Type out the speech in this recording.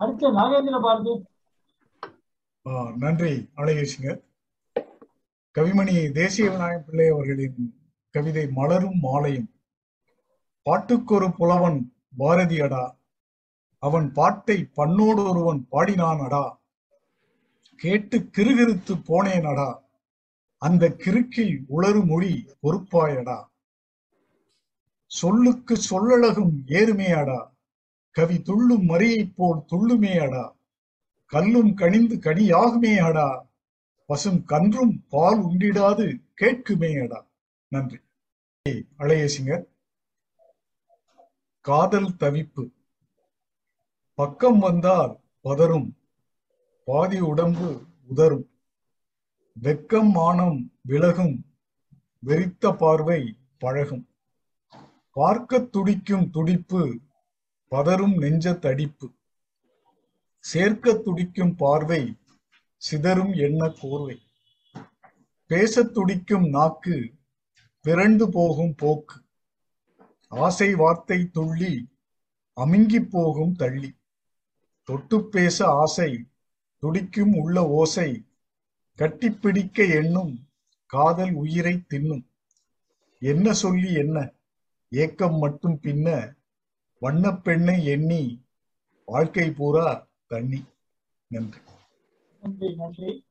அடுத்து நாகேந்திர பாரதி. நன்றி. அழகேசிங்க கவிமணி தேசிய விநாயகம் பிள்ளை அவர்களின் கவிதை மலரும் மாலையும். பாட்டுக்கொரு புலவன் பாரதியடா அவன் பாட்டை பண்ணோடு ஒருவன் பாடினான் அடா. கேட்டு கிறுகிறுத்து அடா. அந்த கிறுக்கில் உளறு மொழி பொறுப்பாயடா சொல்லுக்கு சொல்லழகும் ஏறுமேயடா கவி துள்ளும் மரியைப் போல் துள்ளுமேயடா கல்லும் கனிந்து கனியாகுமேயடா பசும் கன்றும் பால் உண்டிடாது கேட்குமேயடா நன்றி. அழையசிங்கர் காதல் தவிப்பு. பக்கம் வந்தால் பதறும். பாதி உடம்பு உதறும். வெக்கம் மானம் விலகும். வெறித்த பார்வை பழகும். பார்க்க துடிக்கும் துடிப்பு பதறும் நெஞ்ச தடிப்பு. சேர்க்க துடிக்கும் பார்வை சிதறும் எண்ண கோர்வை. பேசத் துடிக்கும் நாக்கு பிறண்டு போகும் போக்கு. ஆசை வார்த்தை துள்ளி அமுங்கி போகும் தள்ளி. தொட்டு பேச ஆசை துடிக்கும் உள்ள ஓசை கட்டிப்பிடிக்க எண்ணும் காதல் உயிரை தின்னும். என்ன சொல்லி என்ன? ஏக்கம் மட்டும் பின்ன வண்ணப்பெண்ணை எண்ணி வாழ்க்கை பூரா தண்ணி நன்றி. நன்றி நன்றி.